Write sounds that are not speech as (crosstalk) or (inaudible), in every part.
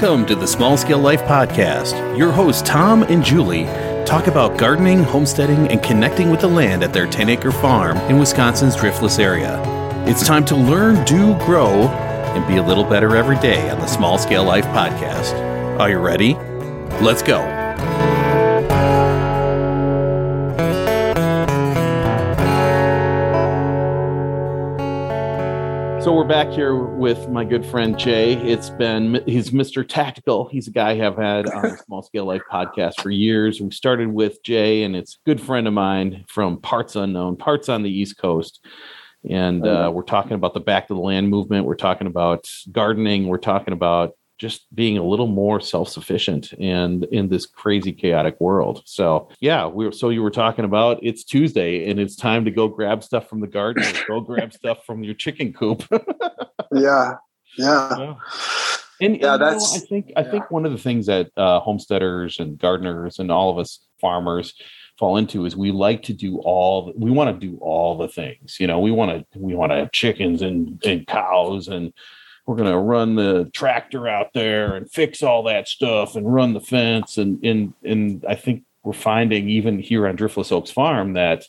Welcome to the Small Scale Life Podcast. Your hosts, Tom and Julie, talk about gardening, homesteading, and connecting with the land at their 10 acre farm in Wisconsin's Driftless area. It's time to learn, do, grow, and be a little better every day on the Small Scale Life Podcast. Are you ready? Let's go. We're back here with my good friend Jay. It's been he's Mr. Tactical. He's a guy I've had on (laughs) the Small Scale Life podcast for years. We started with Jay, and it's a good friend of mine from Parts Unknown, Parts on the East Coast. And uh, we're talking about the back to the land movement. We're talking about gardening. We're talking about just being a little more self-sufficient and in this crazy chaotic world. So yeah, we were so you were talking about it's Tuesday and it's time to go grab stuff from the garden or go grab (laughs) stuff from your chicken coop. (laughs) yeah. Yeah. And, yeah, and, that's you know, I think I yeah. think one of the things that uh, homesteaders and gardeners and all of us farmers fall into is we like to do all we want to do all the things you know we want to we want to have chickens and and cows and we're going to run the tractor out there and fix all that stuff and run the fence and and and I think we're finding even here on Driftless Oaks Farm that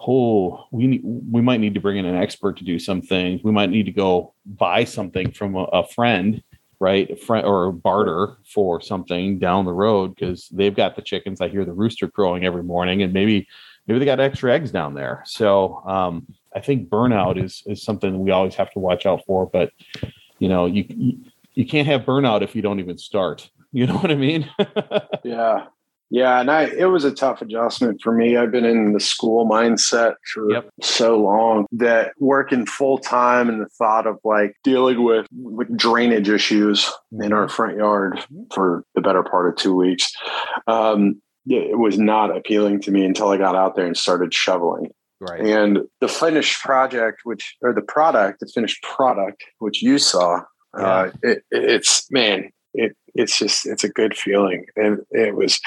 oh we need, we might need to bring in an expert to do some things. We might need to go buy something from a, a friend right? A friend or barter for something down the road because they've got the chickens. I hear the rooster crowing every morning and maybe maybe they got extra eggs down there. So um, I think burnout is is something we always have to watch out for but you know you, you can't have burnout if you don't even start. You know what i mean? (laughs) Yeah. Yeah and i it was a tough adjustment for me. I've been in the school mindset for Yep. so long that working full time and the thought of like dealing with, with drainage issues in our front yard for the better part of two weeks um it was not appealing to me until i got out there and started shoveling right. And the finished project which or the product the finished product which you saw uh it, it's man it it's just it's a good feeling. And it was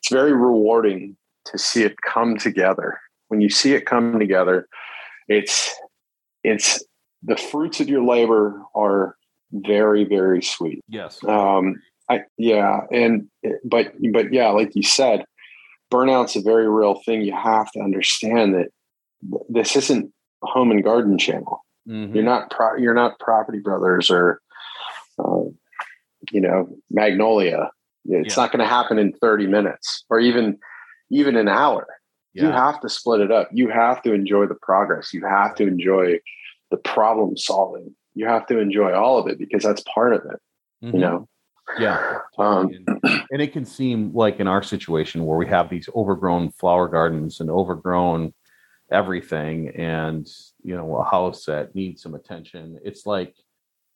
it's very rewarding to see it come together. When you see it come together it's it's the fruits of your labor are very very sweet. Yes. Um i yeah and but but yeah like you said burnout's a very real thing. You have to understand that this isn't home and garden channel. Mhm. you're not pro- you're not property brothers or uh, you know magnolia. It's Yeah. not going to happen in 30 minutes or even even an hour. You have to split it up. You have to enjoy the progress. You have to enjoy the problem solving. You have to enjoy all of it because that's part of it Mhm. you know? Yeah. Um, and, and it can seem like in our situation where we have these overgrown flower gardens and overgrown everything and you know a house that needs some attention. It's like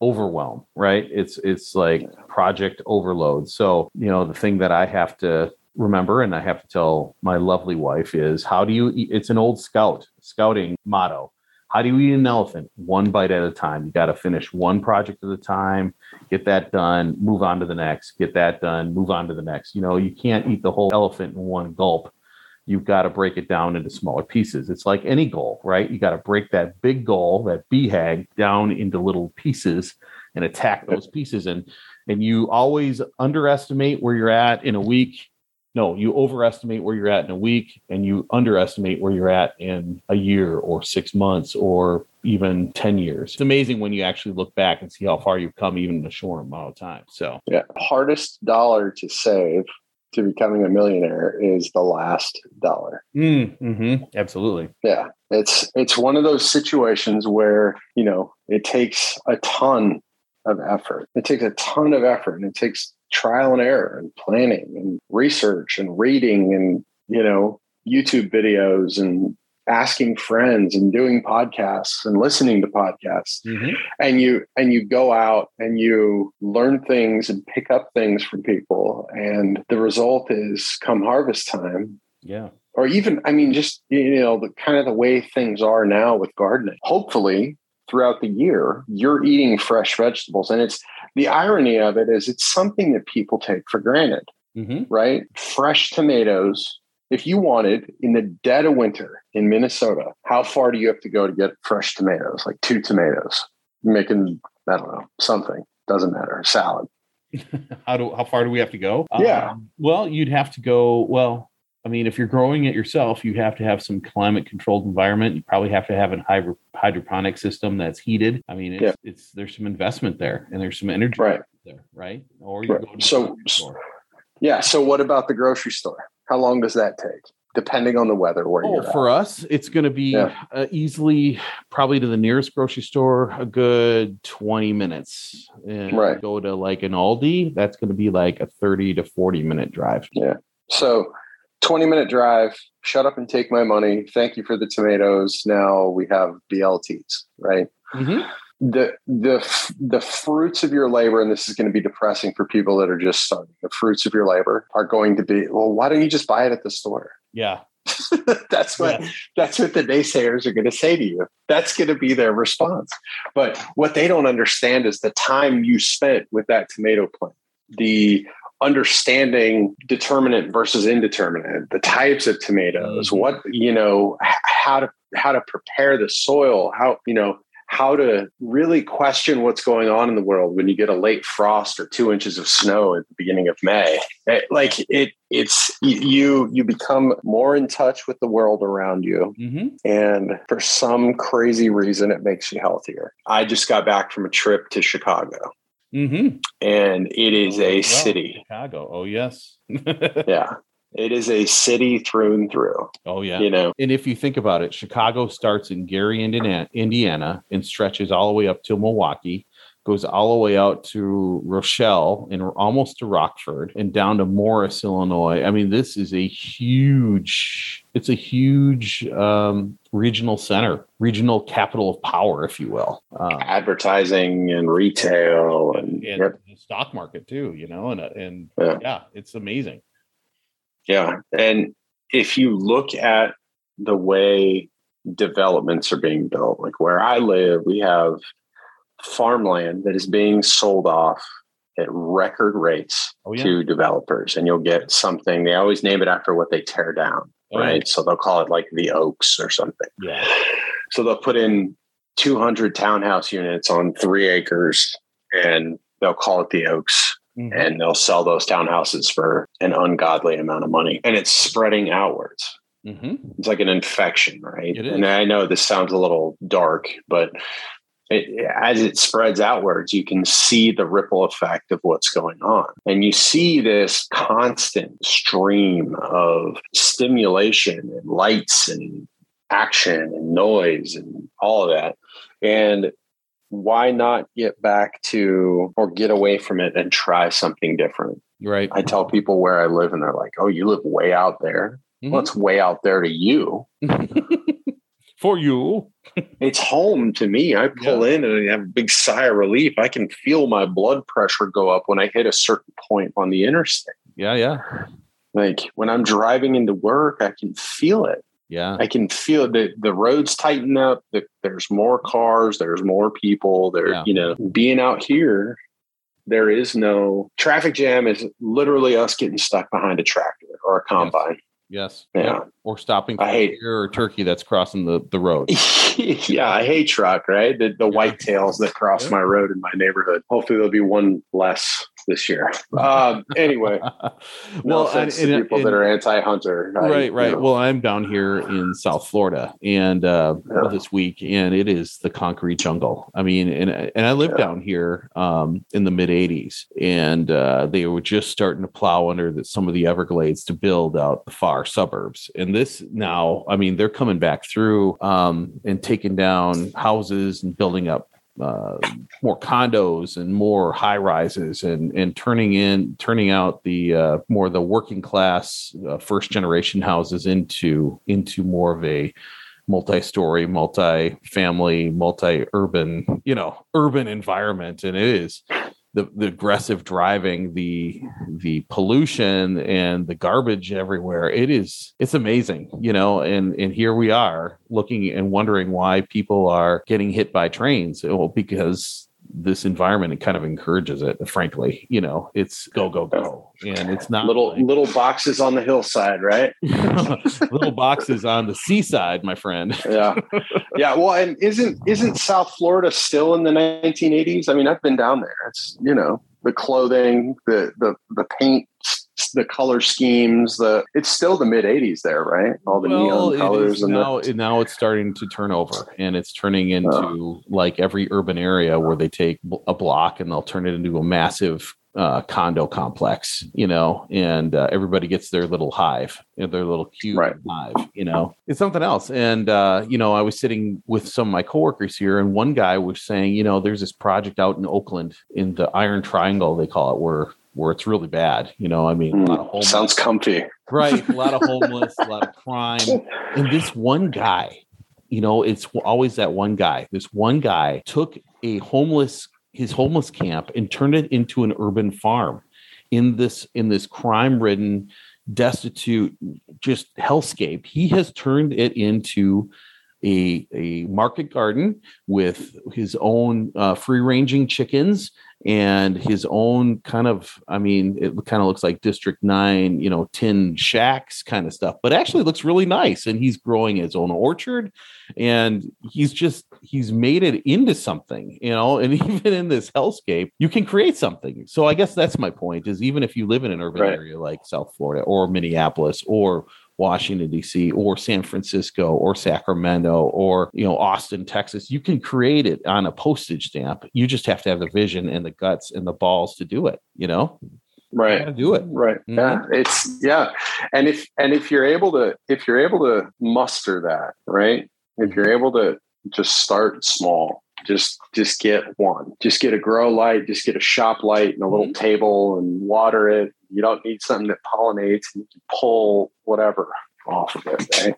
overwhelm right? It's it's like project overload. So you know the thing that i have to remember and i have to tell my lovely wife is how do you eat it's an old scout scouting motto. How do you eat an elephant? One bite at a time. You got to finish one project at a time get that done move on to the next get that done move on to the next. You know you can't eat the whole elephant in one gulp you've got to break it down into smaller pieces. It's like any goal, right? You got to break that big goal, that BHAG, down into little pieces and attack those pieces. And and you always underestimate where you're at in a week. No, you overestimate where you're at in a week, and you underestimate where you're at in a year or six months or even 10 years. It's amazing when you actually look back and see how far you've come, even in a short amount of time. So, yeah hardest dollar to save to becoming a millionaire is the last dollar. Mm, hmm absolutely. yeah. It's it's one of those situations where you know it takes a ton of effort. It takes a ton of effort and it takes trial and error and planning and research and reading and you know youtube videos and asking friends and doing podcasts and listening to podcasts. Mhm. and you and you go out and you learn things and pick up things from people. And the result is come harvest time. Yeah. or even i mean just you know the kind of the way things are now with gardening. Hopefully throughout the year you're eating fresh vegetables. And it's the irony of it is it's something that people take for granted hmm right? Fresh tomatoes if you wanted in the dead of winter in minnesota how far do you have to go to get fresh tomatoes like two tomatoes making i don't know something doesn't matter salad (laughs) how do how far do we have to go? Yeah. Um, well, you'd have to go. Well, I mean, if you're growing it yourself, you have to have some climate controlled environment. You probably have to have an hydro- hydroponic system that's heated. I mean, it's, Yeah. it's there's some investment there, and there's some energy Right. there, right? Or you Right. go to the So- store. Yeah. So what about the grocery store? How long does that take? Depending on the weather where Oh, you're at. for us, it's going to be Yeah. uh, easily probably to the nearest grocery store a good 20 minutes. And Right. go to like an Aldi, that's going to be like a 30 to 40 minute drive. Yeah. So 20 minute drive, shut up and take my money. Thank you for the tomatoes. Now we have BLTs, right? Mhm. The the the fruits of your labor, and this is going to be depressing for people that are just starting. The fruits of your labor are going to be, well, why don't you just buy it at the store? Yeah. (laughs) that's what Yeah. that's what the naysayers are going to say to you. That's going to be their response. But what they don't understand is the time you spent with that tomato plant, the understanding determinant versus indeterminate, the types of tomatoes, Mhm. what you know, how to how to prepare the soil, how you know how to really question what's going on in the world when you get a late frost or two inches of snow at the beginning of May. It- like it, it's you you become more in touch with the world around you, hmm and for some crazy reason, it makes you healthier. I just got back from a trip to Chicago, hmm and it is Oh, a wow. city. Chicago. Oh, yes. (laughs) Yeah, it is a city through and through. oh, yeah. You know, And if you think about it, Chicago starts in Gary, Indiana, Indiana, and stretches all the way up to Milwaukee, goes all the way out to Rochelle and almost to Rockford and down to Morris, Illinois. I mean, this is a huge, it's a huge um, regional center, regional capital of power, if you will. Um, advertising and retail, and, and yep, the stock market too, you know, and and Yeah. yeah, it's amazing. Yeah. And if you look at the way developments are being built, like where I live, we have farmland that is being sold off at record rates Oh yeah, to developers and you'll get something they always name it after what they tear down Oh, yeah. right? So they'll call it like the oaks or something. Yeah, so they'll put in 200 townhouse units on three acres and they'll call it the oaks Mhm. and they'll sell those townhouses for an ungodly amount of money. And it's spreading outwards. Mhm. it's like an infection right? And i know this sounds a little dark but it, as it spreads outwards you can see the ripple effect of what's going on. And you see this constant stream of stimulation and lights and action and noise and all of that. And why not get back to or get away from it and try something different right. i tell people where i live and they're like oh you live way out there Mhm. well it's way out there to you (laughs) For you, it's home to me. I pull in and I have a big sigh of relief. I can feel my blood pressure go up when I hit a certain point on the interstate. yeah, yeah, Like when I'm driving into work, I can feel it. Yeah. I can feel that the roads tighten up, that there's more cars, there's more people, there, Yeah. you know, being out here, there is no traffic jam is literally us getting stuck behind a tractor or a combine. Yes. Yeah. Or stopping I hate- a deer or turkey that's crossing the, the road. (laughs) yeah, I hate truck, right? The, the Yeah. whitetails that cross Yeah. my road in my neighborhood. Hopefully, there'll be one less this year. Um, anyway, (laughs) no well, offense and- to and- people that are anti-hunter. Right you right know, well i'm down here in south florida and uh Yeah. this week and it is the concrete jungle i mean and and i live Yeah. down here um in the mid 80s and uh they were just starting to plow under the, some of the everglades to build out the far suburbs and this now i mean they're coming back through um and taking down houses and building up uh, more condos and more high rises and and turning in turning out the uh, more the working class uh, first generation houses into into more of a multi-story multi-family multi-urban you know urban environment. And it is the, the aggressive driving the the pollution and the garbage everywhere. It is it's amazing you know and and here we are looking and wondering why people are getting hit by trains. Well because this environment it kind of encourages it frankly you know it's go go go and it's not little like- little boxes on the hillside, right? (laughs) little boxes on the seaside my friend Yeah, yeah. Well, and isn't isn't South Florida still in the 1980s? I mean, I've been down there. It's you know, the clothing, the the the paint, the color schemes. The it's still the mid '80s there, right? All the well, neon colors and now, the, now it's starting to turn over, and it's turning into like every urban area where they take a block and they'll turn it into a massive uh, condo complex, you know, and uh, everybody gets their little hive, you know, their little cube Right. hive, you know, it's something else. And, uh, you know, I was sitting with some of my coworkers here, and one guy was saying, you know, there's this project out in Oakland in the Iron Triangle, they call it, where where it's really bad. You know, I mean, a lot of Mm, homeless, sounds comfy. right, a lot of (laughs) homeless, a lot of crime, (laughs) and this one guy, you know, it's always that one guy. This one guy took a homeless his homeless camp and turned it into an urban farm in this in this crime ridden destitute just hellscape he has turned it into a, a market garden with his own uh, free ranging chickens and his own kind of i mean it kind of looks like district 9 you know tin shacks kind of stuff but actually looks really nice and he's growing his own orchard and he's just he's made it into something you know and (laughs) even in this hellscape you can create something so i guess that's my point is even if you live in an urban Right. area like south florida or minneapolis or Washington D.C. or San Francisco or Sacramento or you know Austin, Texas. You can create it on a postage stamp. You just have to have the vision and the guts and the balls to do it. You know, Right. do it. Right. Mm-hmm. Yeah. It's yeah. And if and if you're able to if you're able to muster that, right? If you're able to just start small, just just get one. Just get a grow light, just get a shop light and a little mm-hmm. table and water it. You don't need something that pollinates and you can pull whatever off of it, (laughs) right?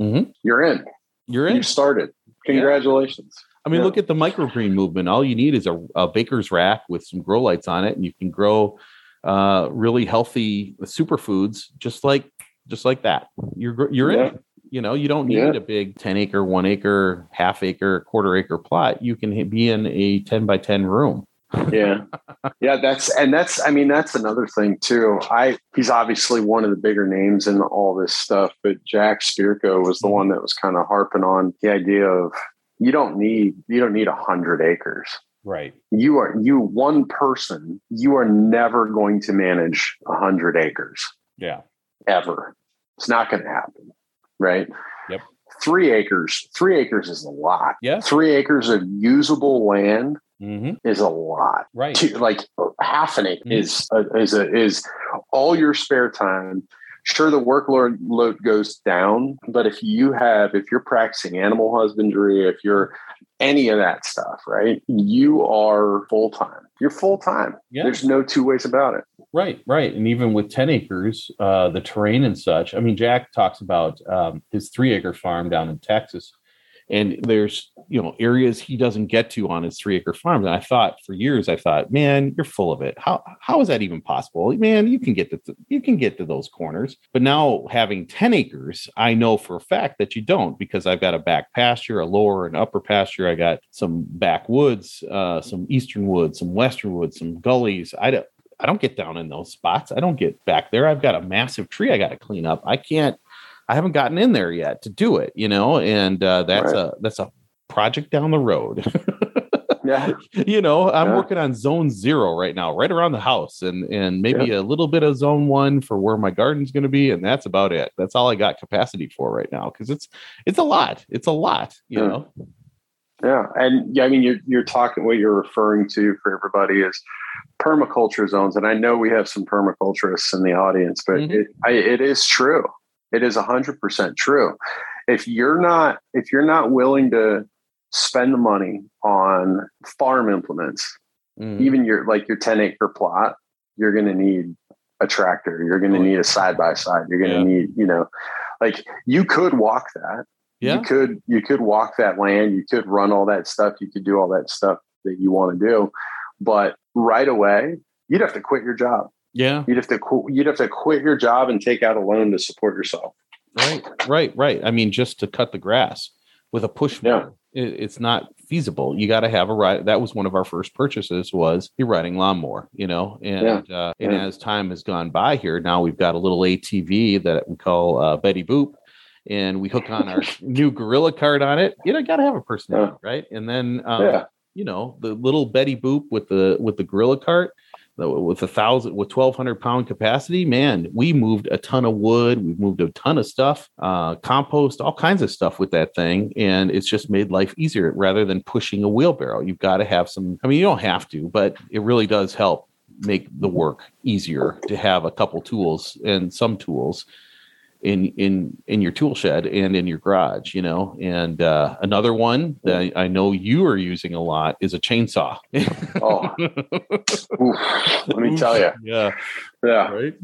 Mhm. You're in. You're in. You started. Congratulations. I mean, Yeah. look at the microgreen movement. All you need is a, a baker's rack with some grow lights on it, and you can grow uh, really healthy superfoods just like just like that. You're you're in. Yeah. it. You know, you don't need Yeah. a big ten acre, one acre, half acre, quarter acre plot. You can be in a ten by ten room. Yeah (laughs) yeah that's and that's i mean that's another thing too i he's obviously one of the bigger names in all this stuff but jack spirko was the mm-hmm. one that was kind of harping on the idea of you don't need you don't need a hundred acres Right. you are you one person you are never going to manage a hundred acres Yeah. ever it's not going to happen right Yep. three acres three acres is a lot Yeah. three acres of usable land Mm-hmm. is a lot Right. two, like half an acre Mhm. is a, is a, is all your spare time. Sure, the workload load goes down, but if you have if you're practicing animal husbandry, if you're any of that stuff, right, you are full time. You're full time. Yeah. There's no two ways about it. Right, right. And even with 10 acres, uh, the terrain and such, I mean, Jack talks about um, his three acre farm down in Texas. And there's, you know, areas he doesn't get to on his three acre farm. And I thought for years, I thought, man, you're full of it. How how is that even possible? Man, you can get to you can get to those corners. But now having 10 acres, I know for a fact that you don't because I've got a back pasture, a lower and upper pasture. I got some backwoods, uh, some eastern woods, some western woods, some gullies. I don't I don't get down in those spots. I don't get back there. I've got a massive tree I got to clean up. I can't. I haven't gotten in there yet to do it. You know, and uh, that's Right. a that's a project down the road. (laughs) Yeah, you know, I'm Yeah. working on zone zero right now, right around the house, and and maybe a little bit of zone one for where my garden's going to be, and that's about it. That's all I got capacity for right now because it's it's a lot. It's a lot. You Yeah. know. yeah, and yeah. I mean, you're you're talking what you're referring to for everybody is permaculture zones, and I know we have some permaculturists in the audience, but Mhm. it, I, it is true. It is hundred percent true. If you're not if you're not willing to spend the money on farm implements, Mhm. even your like your 10 acre plot, you're going to need a tractor. You're going to need a side by side. You're going to Yeah. need, you know, like you could walk that. Yeah. You could you could walk that land. You could run all that stuff. You could do all that stuff that you want to do, but right away you'd have to quit your job. Yeah. You'd have to qu- you'd have to quit your job and take out a loan to support yourself. Right. Right. Right. I mean, just to cut the grass with a push Yeah. mower, it, it's not feasible. You got to have a ride. That was one of our first purchases was a riding lawnmower. You know, and uh, and Yeah. as time has gone by here, now we've got a little ATV that we call uh, Betty Boop. And we hook on our (laughs) new Gorilla cart on it. You know, got to have a personality, right? And then, um, yeah. you know, the little Betty Boop with the with the Gorilla cart with a thousand with 1200 pound capacity man we moved a ton of wood we moved a ton of stuff uh, compost all kinds of stuff with that thing and it's just made life easier rather than pushing a wheelbarrow. You've got to have some i mean you don't have to but it really does help make the work easier to have a couple tools and some tools in in in your tool shed and in your garage you know? And uh, another one that i know you are using a lot is a chainsaw. Oh. (laughs) Oof, let me tell you yeah. Yeah. Right?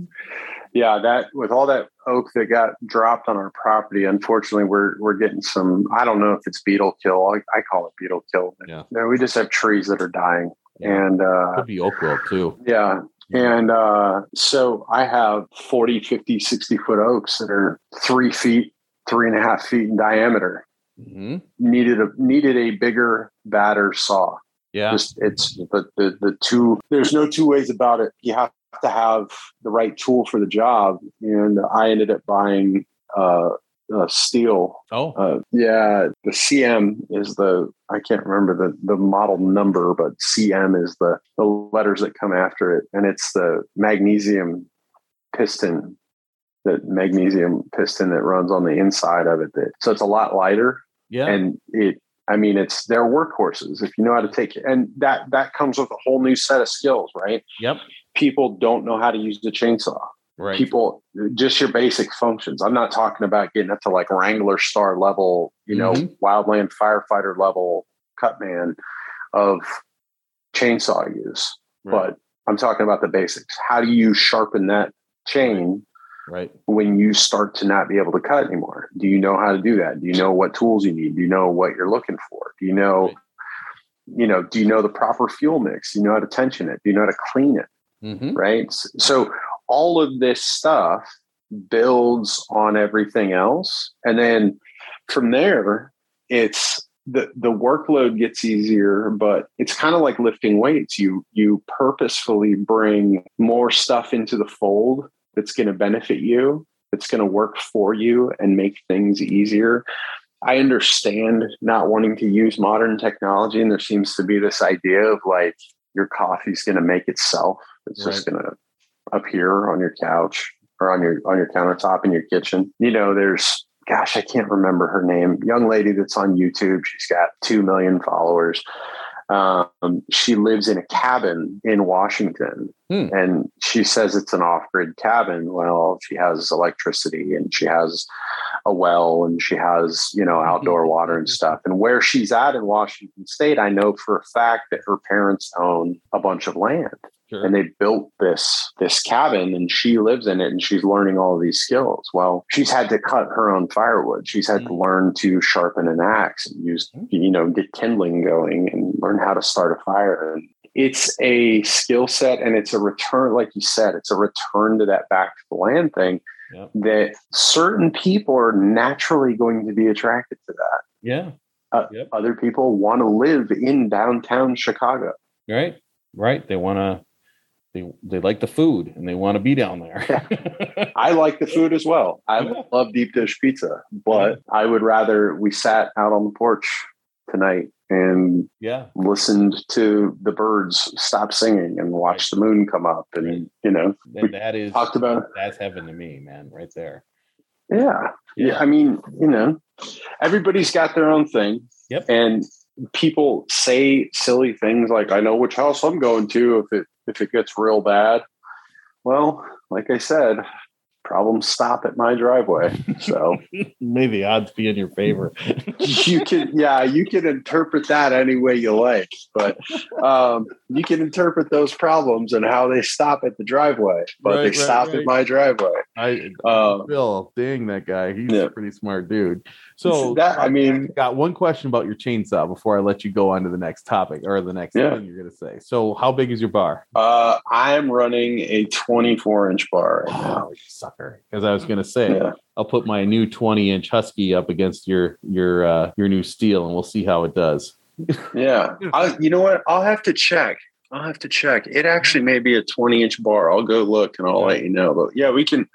Yeah that with all that oak that got dropped on our property unfortunately we're we're getting some i don't know if it's beetle kill. I, I call it beetle kill Yeah. no, we just have trees that are dying. Yeah. and uh could be oak wilt too. yeah and uh so i have 40 50 60 foot oaks that are three feet three and a half feet in diameter. Hmm needed a needed a bigger batter saw. Yeah. Just it's the, the the two there's no two ways about it. You have to have the right tool for the job. And i ended up buying uh, uh Stihl. Oh. Uh yeah the cm is the i can't remember the the model number but cm is the the letters that come after it. And it's the magnesium piston the magnesium piston that runs on the inside of it that so it's a lot lighter. Yeah. And it i mean it's they're workhorses if you know how to take it and that that comes with a whole new set of skills right? Yep. People don't know how to use the chainsaw right people just your basic functions i'm not talking about getting up to like Wranglerstar level you know Mhm. wildland firefighter level cut man of chainsaw use right, but i'm talking about the basics how do you sharpen that chain right when you start to not be able to cut anymore? Do you know how to do that? Do you know what tools you need? Do you know what you're looking for? Do you know, Right. you know, do you know the proper fuel mix? Do you know how to tension it? Do you know how to clean it? hmm Right. So all of this stuff builds on everything else. And then from there, it's the, the workload gets easier, but it's kind of like lifting weights. You you purposefully bring more stuff into the fold that's going to benefit you, that's going to work for you and make things easier. I understand not wanting to use modern technology, and there seems to be this idea of like your coffee's going to make itself. It's just going to appear on your couch or on your on your countertop in your kitchen. You know, there's gosh, I can't remember her name. Young lady that's on YouTube. She's got two million followers. Um, she lives in a cabin in Washington, Hmm. and she says it's an off-grid cabin. Well, she has electricity and she has a well and she has you know outdoor water and stuff. And where she's at in Washington State, I know for a fact that her parents own a bunch of land Sure. and they built this this cabin and she lives in it and she's learning all of these skills. Well she's had to cut her own firewood. She's had to Mm. learn to sharpen an axe and use Mm. you know get kindling going and learn how to start a fire. And it's a skill set and it's a return like you said it's a return to that back to the land thing Yep. that certain people are naturally going to be attracted to that. Yeah. Other people want to live in downtown chicago. Right. Right. They want to they they like the food and they want to be down there. (laughs) I like the food as well. I love deep dish pizza, but I would rather we sat out on the porch tonight and yeah. listened to the birds stop singing and watch the moon come up and Right. you know and that is talked about that's heaven to me man right there. Yeah yeah. I mean you know everybody's got their own thing Yep. and people say silly things like i know which house i'm going to if it if it gets real bad well like i said problems stop at my driveway. So (laughs) may the odds be in your favor. (laughs) You can yeah you can interpret that any way you like but um, you can interpret those problems and how they stop at the driveway but Right, they right, stop right. at my driveway. I Um, bill dang that guy. He's Yeah. a pretty smart dude so that i mean got one question about your chainsaw before I let you go on to the next topic or the next Yeah. thing you're going to say. So, how big is your bar? uh, i'm running a 24 inch bar right now Oh, you sucker! Because I was going to say, Yeah. I'll put my new 20 inch Husky up against your your uh, your new Stihl, and we'll see how it does. (laughs) yeah I, you know what i'll have to check i'll have to check it actually may be a 20 inch bar i'll go look and i'll let you know but yeah we can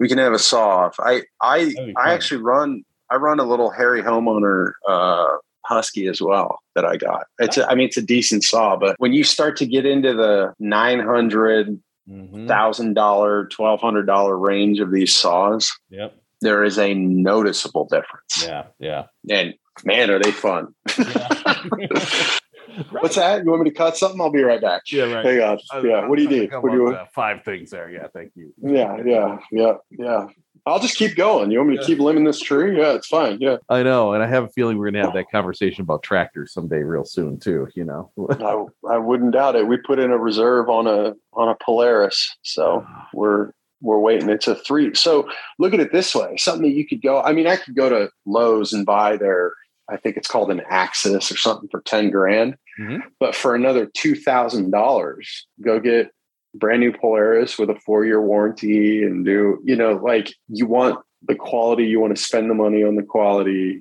we can have a saw off i i i actually run i run a little hairy homeowner uh Husky as well that I got. It's a, I mean it's a decent saw, but when you start to get into the nine hundred Mhm. thousand dollar, twelve hundred dollar range of these saws, Yep. there is a noticeable difference. Yeah. Yeah. And man, are they fun! Yeah. (laughs) (laughs) What's that? You want me to cut something? I'll be right back. Yeah. Right. Hang on. I Yeah. I What do you was need? What do you want? Five things there. Yeah. Thank you. Yeah, yeah, yeah, yeah. I'll just keep going. You want me to Yeah. keep limbing this tree? Yeah, it's fine. Yeah. I know, and I have a feeling we're gonna have that conversation about tractors someday, real soon too. You know. (laughs) I, I wouldn't doubt it. We put in a reserve on a on a Polaris, so we're we're waiting. It's a three. So look at it this way: something that you could go. I mean, I could go to Lowe's and buy their. I think it's called an Axis or something for ten grand, Mhm. but for another two thousand dollars, go get brand new Polaris with a four year warranty and do you know like you want the quality, you want to spend the money on the quality,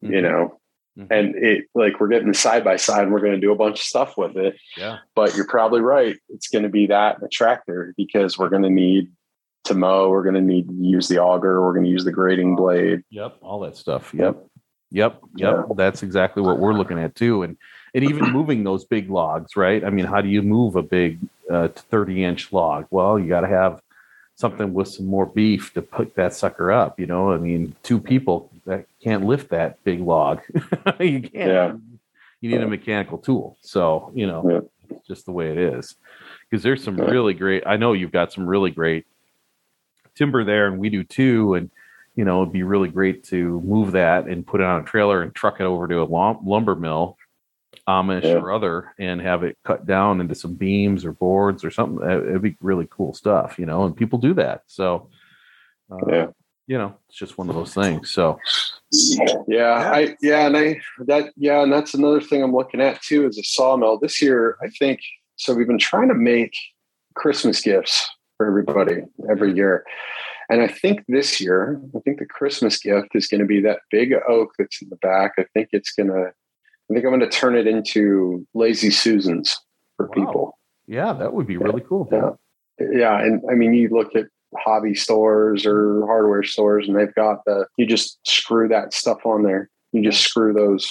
you Mhm. know, Mhm. and it like we're getting side by side and we're going to do a bunch of stuff with it yeah. but you're probably right it's going to be that tractor because we're going to need to mow we're going to need to use the auger we're going to use the grading blade Yep, all that stuff. Yep. Yep. Yep. That's exactly what we're looking at too. And and even (clears throat) moving those big logs, right? I mean, how do you move a big uh, 30 inch log? Well, you got to have something with some more beef to pick that sucker up. You know, I mean, two people that can't lift that big log. (laughs) you can't. Yeah. You need a mechanical tool. So, you know, Yeah. it's just the way it is. Because there's some really great, I know you've got some really great timber there, and we do too. And you know, it'd be really great to move that and put it on a trailer and truck it over to a lumber mill, Amish Yeah. or other, and have it cut down into some beams or boards or something. It'd be really cool stuff, you know, and people do that. So, uh, Yeah. you know, it's just one of those things. So, yeah i yeah and i that yeah and that's another thing i'm looking at too is a sawmill this year i think so we've been trying to make christmas gifts for everybody every year and i think this year i think the christmas gift is going to be that big oak that's in the back i think it's going to i think i'm going to turn it into lazy susans for Wow. people yeah, that would be really cool. yeah yeah and i mean you look at hobby stores or hardware stores and they've got the you just screw that stuff on there you just screw those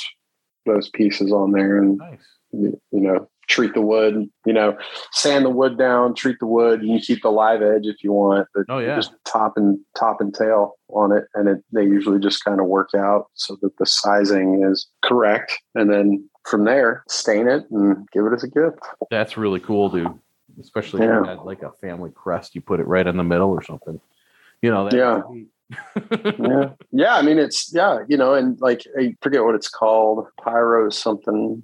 those pieces on there and Nice. you, you know treat the wood you know sand the wood down treat the wood you can keep the live edge if you want but Oh, yeah. just top and top and tail on it and it they usually just kind of work out so that the sizing is correct and then from there stain it and give it as a gift That's really cool, dude. Especially if you had like a family crest, you put it right in the middle or something. You know, Yeah. yeah (laughs) yeah i mean it's yeah you know and like i forget what it's called pyro something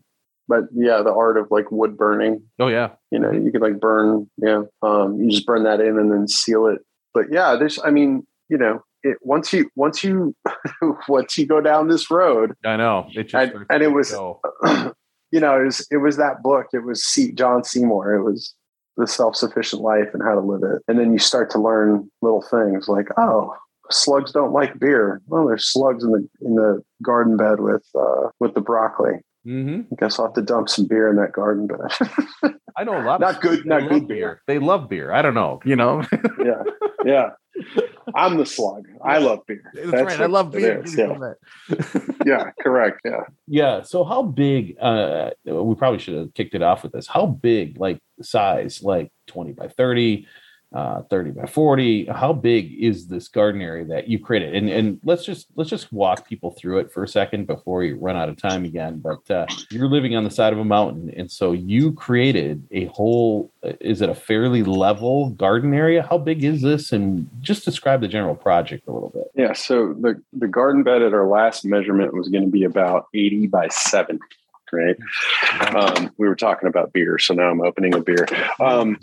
but yeah the art of like wood burning. Oh yeah. you know you could like burn yeah um you just burn that in and then seal it. But yeah there's i mean you know it once you once you (laughs) once you go down this road I know. It just And- and it was- (clears throat) you know it was it was that book. It was C, john seymour. It was the self-sufficient life and how to live it. And then you start to learn little things like oh slugs don't like beer. Well there's slugs in the in the garden bed with uh with the broccoli hmm i guess i'll have to dump some beer in that garden bed (laughs) I know a lot. Not of good- not good beer. They love beer. I don't know. You know, (laughs) yeah yeah i'm the slug i love beer that's, right. I love beer. is, yeah. (laughs) yeah correct yeah yeah. So how big? Uh, we probably should have kicked it off with this. How big, like size, like twenty by thirty, uh, thirty by forty? How big is this garden area that you created? And and let's just let's just walk people through it for a second before we run out of time again. But uh, you're living on the side of a mountain, and so you created a whole. Is it a fairly level garden area? How big is this? And just describe the general project a little bit. yeah so the the garden bed at our last measurement was going to be about 80 by 70 right um we were talking about beer so now i'm opening a beer um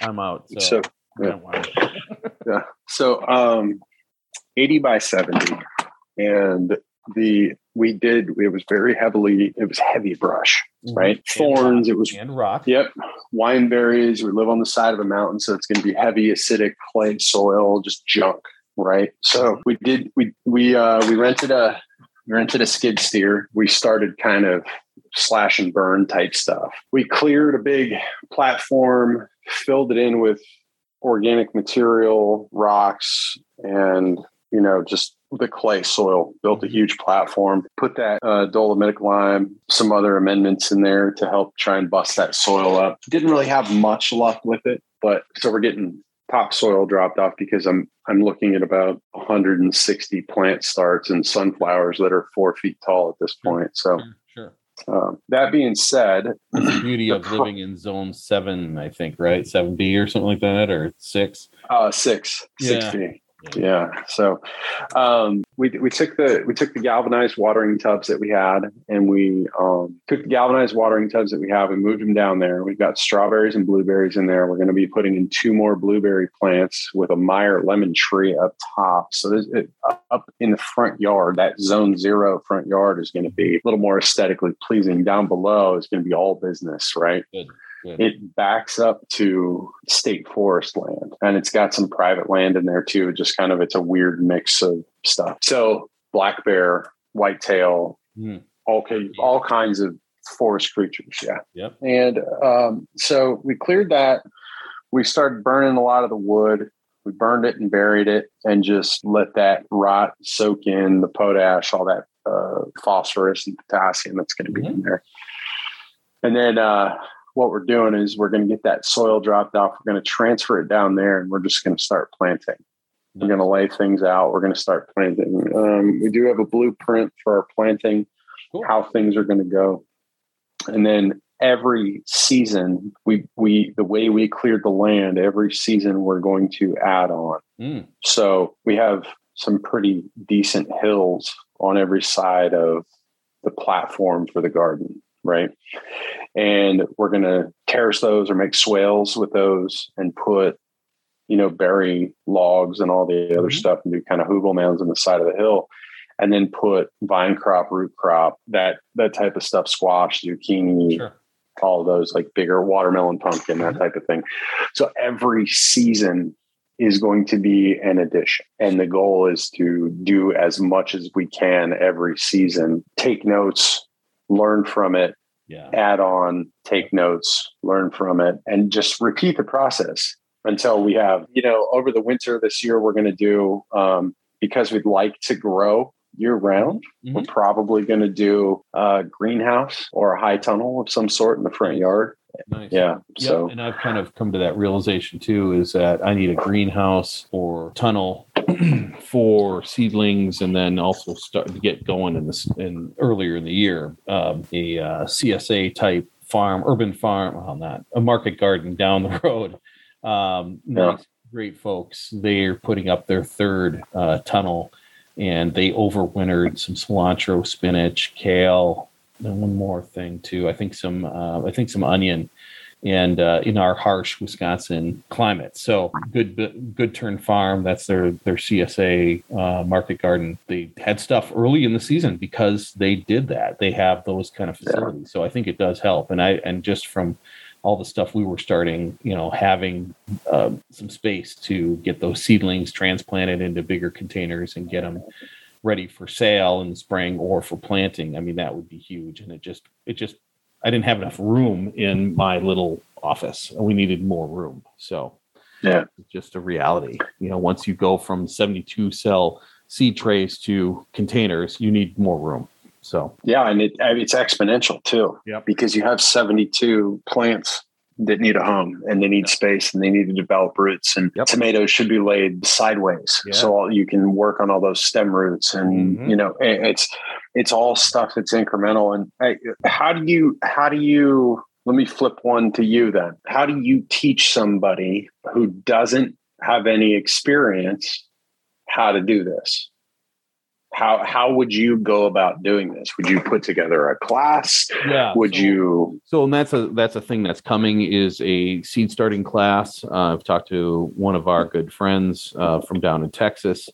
I'm out. So, so I don't want it. yeah so um 80 by 70 and the we did it was very heavily it was heavy brush right Mm-hmm. And thorns rock. it was and rock. Yep. Wine berries. We live on the side of a mountain, so it's going to be heavy, acidic clay soil, just junk. Right. So we did. We we uh, we rented a we rented a skid steer. We started kind of slash and burn type stuff. We cleared a big platform, filled it in with organic material, rocks, and you know just the clay soil, built a mm-hmm. huge platform, put that uh, dolomitic lime, some other amendments in there to help try and bust that soil up. Didn't really have much luck with it, but so we're getting topsoil dropped off because I'm I'm looking at about 160 plant starts and sunflowers that are four feet tall at this mm-hmm. point. So. Mm-hmm. Um, that being said, the (clears throat) beauty of living in zone seven, I think, right? Seven B or something like that, or six. Uh, six, Yeah. 60. Yeah. So um, we we took the we took the galvanized watering tubs that we had, and we um, took the galvanized watering tubs that we have and moved them down there. We've got strawberries and blueberries in there. We're going to be putting in two more blueberry plants with a Meyer lemon tree up top. So it, up in the front yard, that zone zero front yard is going to be a little more aesthetically pleasing. Down below is going to be all business, right? Good. Good. it backs up to state forest land and it's got some private land in there too. Just kind of it's a weird mix of stuff. So black bear whitetail Hmm. all, all kinds of forest creatures yeah. Yep. and um, so we cleared that. We started burning a lot of the wood. We burned it and buried it and just let that rot soak in the potash all that uh, phosphorus and potassium that's going to be in there. And then uh, what we're doing is we're going to get that soil dropped off. We're going to transfer it down there, and we're just going to start planting. We're going to lay things out. We're going to start planting. Um, we do have a blueprint for our planting, Cool. how things are going to go, and then every season we we the way we cleared the land every season we're going to add on Mm. so we have some pretty decent hills on every side of the platform for the garden, right? And we're going to terrace those or make swales with those and put, you know, berry logs and all the other Mhm. stuff and do kind of hugel mounds on the side of the hill. And then put vine crop, root crop, that that type of stuff, squash, zucchini, Sure. all of those like bigger watermelon pumpkin that Mhm. type of thing so every season is going to be an addition and the goal is to do as much as we can every season take notes learn from it Yeah. add on take notes learn from it and just repeat the process until we have you know over the winter this year we're going to do um, because we'd like to grow year round we're Mhm. probably going to do a greenhouse or a high tunnel of some sort in the front yard Nice. yeah Yeah, so and I've kind of come to that realization too is that I need a greenhouse or tunnel (clears throat) for seedlings, and then also start to get going in this in earlier in the year, um, a uh, CSA type farm, urban farm, well, not a market garden down the (laughs) road. Um, Yeah. nice, great folks. They're putting up their third uh, tunnel, and they overwintered some cilantro, spinach, kale, and one more thing too. I think some, uh, I think some onion and uh, in our harsh Wisconsin climate. So good, good turn farm. That's their their CSA uh, market garden. They had stuff early in the season because they did that. They have those kind of facilities. So I think it does help. And I and just from all the stuff we were starting, you know, having uh, some space to get those seedlings transplanted into bigger containers and get them ready for sale in the spring or for planting. I mean, that would be huge. And it just, it just, I didn't have enough room in my little office. And we needed more room. So, Yeah. it's just a reality. You know, once you go from 72 cell seed trays to containers, you need more room. So, Yeah, and it it's exponential too. Yeah, Because you have 72 plants that need a home and they need space and they need to develop roots and Yep. tomatoes should be laid sideways Yeah. so all, you can work on all those stem roots and Mhm. you know it's it's all stuff that's incremental. And how do you how do you let me flip one to you then. How do you teach somebody who doesn't have any experience how to do this? How how would you go about doing this? Would you put together a class? Yeah. would so- you So, and that's a that's a thing that's coming is a seed starting class. Uh, I've talked to one of our good friends uh, from down in Texas,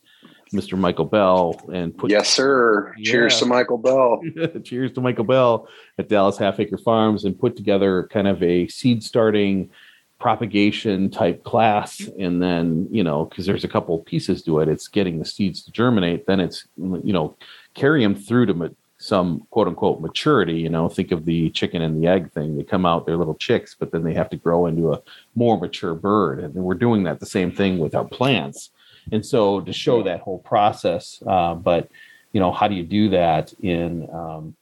Mr. Michael Bell, and put yes sir. Cheers to michael bell. (laughs) Cheers to Michael Bell at Dallas Half Acre Farms, and put together kind of a seed starting propagation type class. And then you know because there's a couple pieces to it. It's getting the seeds to germinate. Then it's you know carry them through to ma- some quote unquote maturity you know. Think of the chicken and the egg thing. They come out they're little chicks but then they have to grow into a more mature bird. And we're doing that the same thing with our plants and so to show that whole process uh, but you know how do you do that in um,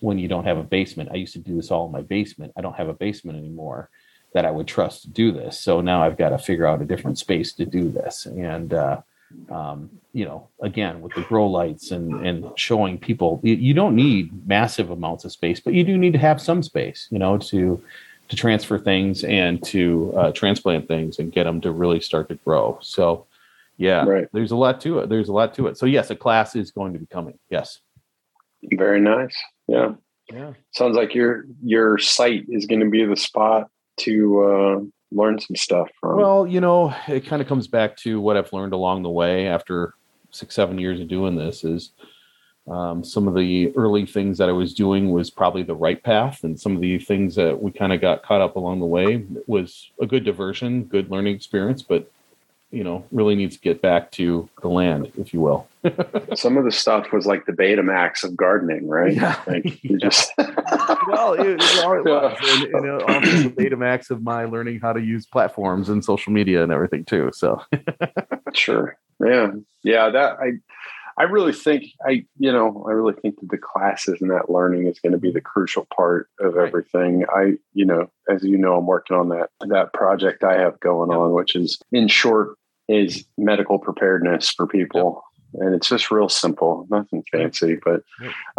when you don't have a basement? I used to do this all in my basement. I don't have a basement anymore that i would trust to do this. So now i've got to figure out a different space to do this. And uh, um, you know again with the grow lights and and showing people you, you don't need massive amounts of space but you do need to have some space you know to to transfer things and to uh, transplant things and get them to really start to grow. So yeah Right. there's a lot to it there's a lot to it so yes a class is going to be coming yes Very nice. Yeah. yeah Sounds like your your site is going to be the spot to uh, learn some stuff from. Well, you know, it kind of comes back to what I've learned along the way after six, seven years of doing this is um, some of the early things that I was doing was probably the right path. And some of the things that we kind of got caught up along the way was a good diversion, good learning experience, but, you know, really needs to get back to the land, if you will. (laughs) some of the stuff was like the Betamax of gardening, right? Yeah. Like (laughs) you just well, it, it, all it was. And, and uh, it also the Betamax of my learning how to use platforms and social media and everything too. So, (laughs) Sure. Yeah. Yeah. That I, I really think I, you know, I really think that the classes and that learning is going to be the crucial part of everything. I, you know, as you know, I'm working on that that project I have going Yep. on, which is in short is medical preparedness for people. And it's just real simple, nothing fancy. But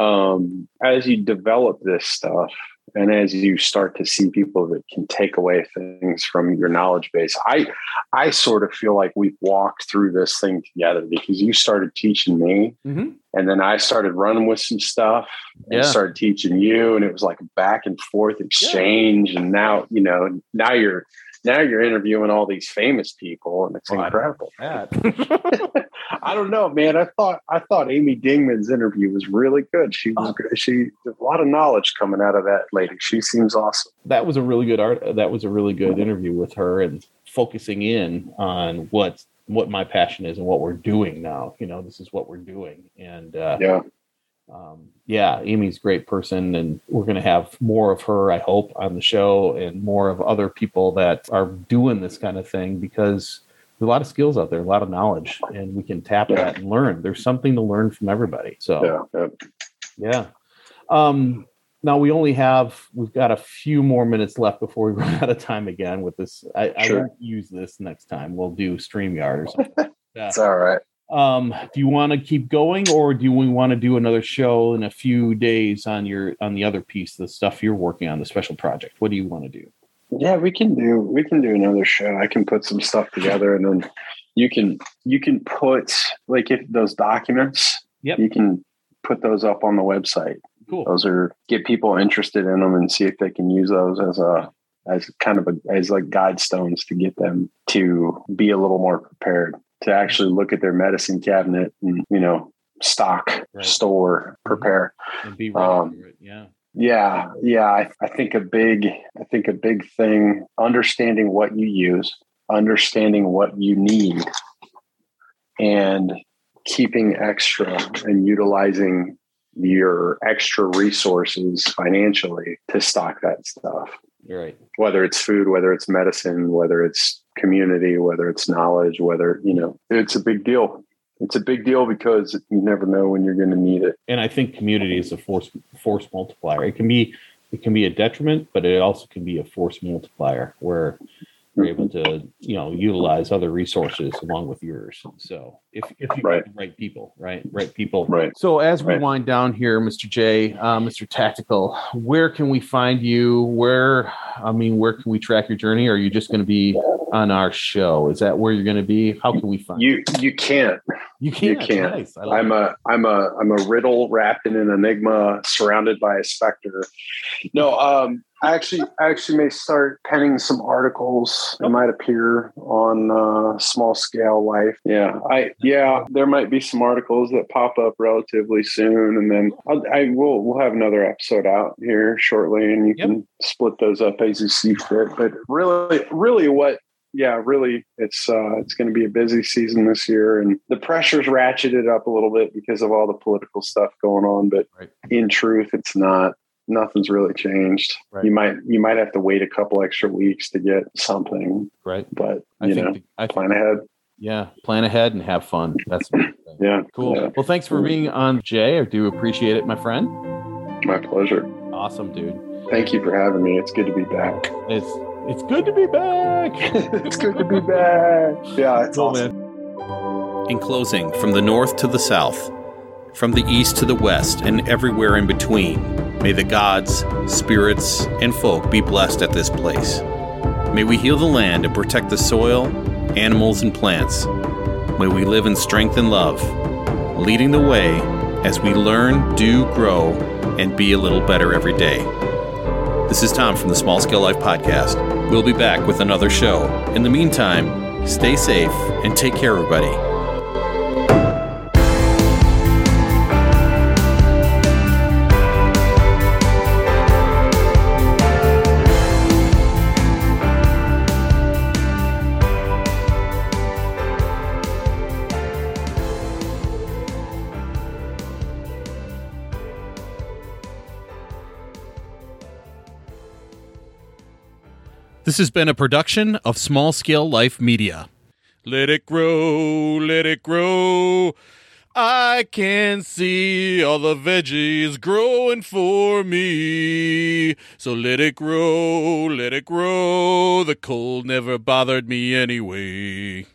um, as you develop this stuff, and as you start to see people that can take away things from your knowledge base, I I sort of feel like we've walked through this thing together because you started teaching me Mhm. And then I started running with some stuff and Yeah. started teaching you and it was like a back and forth exchange and now you know now you're now you're interviewing all these famous people and it's Well, I don't- incredible. (laughs) (laughs) I don't know, man. I thought I thought Amy Dingmann's interview was really good. She was Oh. good. She a lot of knowledge coming out of that lady. She seems awesome. that was a really good art that was a really good interview with her and focusing in on what what my passion is and what we're doing now you know this is what we're doing and uh Yeah. um yeah amy's a great person and we're going to have more of her i hope on the show and more of other people that are doing this kind of thing because there's a lot of skills out there a lot of knowledge and we can tap Yeah. that and learn there's something to learn from everybody so Yeah. yeah. yeah. Um, now we only have we've got a few more minutes left before we (laughs) run out of time again with this. I, I Sure. won't use this next time. We'll do StreamYard or something. (laughs) Yeah. It's all right. Um, do you want to keep going or do we want to do another show in a few days on your on the other piece, the stuff you're working on, the special project? What do you want to do? Yeah, we can do we can do another show. I can put some stuff together and then you can you can put like if those documents, Yep. you can put those up on the website. Cool. Those are get people interested in them and see if they can use those as a as kind of a as like guide stones to get them to be a little more prepared to actually look at their medicine cabinet and you know stock Right. store prepare And be ready Um, for it. Yeah. yeah, yeah. I, I think a big, I think a big thing, understanding what you use, understanding what you need, and keeping extra and utilizing your extra resources financially to stock that stuff. Right. Whether it's food, whether it's medicine, whether it's community, whether it's knowledge, whether, you know, it's a big deal. It's a big deal because you never know when you're going to need it. and I think community is a force force multiplier. It can be it can be a detriment, but it also can be a force multiplier where you're able mm-hmm. to you know utilize other resources along with yours. So if if you Right. the right people, right, right people. Right. So as we Right. wind down here, Mr. J, uh, Mr. Tactical, where can we find you? Where I mean, where can we track your journey? Are you just going to be on our show? Is that where you're going to be? How can we find You, you can't. You can't. you can't. Nice. I like I'm it. a I'm a I'm a riddle wrapped in an enigma, surrounded by a specter. No, um, I actually I actually may start penning some articles that might appear on uh, small scale life. Yeah, I yeah, there might be some articles that pop up relatively soon, and then I'll, I will we'll have another episode out here shortly, and you Yep. can split those up as you see fit. But really, really, what yeah, really, it's uh, it's going to be a busy season this year, and the pressure's ratcheted up a little bit because of all the political stuff going on. But Right. in truth, it's not. Nothing's really changed. Right. You might you might have to wait a couple extra weeks to get something, right. but I you think know, the- I think plan ahead. Yeah, plan ahead and have fun. That's yeah, cool. Yeah. Well, thanks for being on, Jay. I do appreciate it, my friend. My pleasure. Awesome, dude. Thank you for having me. It's good to be back. It's it's good to be back. (laughs) it's good to be back. Yeah, it's Cool, awesome. man. In closing, from the north to the south, from the east to the west, and everywhere in between, may the gods, spirits, and folk be blessed at this place. May we heal the land and protect the soil, animals, and plants. May we live in strength and love, leading the way as we learn, do, grow, and be a little better every day. This is Tom from the Small Scale Life Podcast. We'll be back with another show. In the meantime, stay safe and take care, everybody. This has been a production of Small Scale Life Media. Let it grow, let it grow. I can see all the veggies growing for me. So let it grow, let it grow. The cold never bothered me anyway.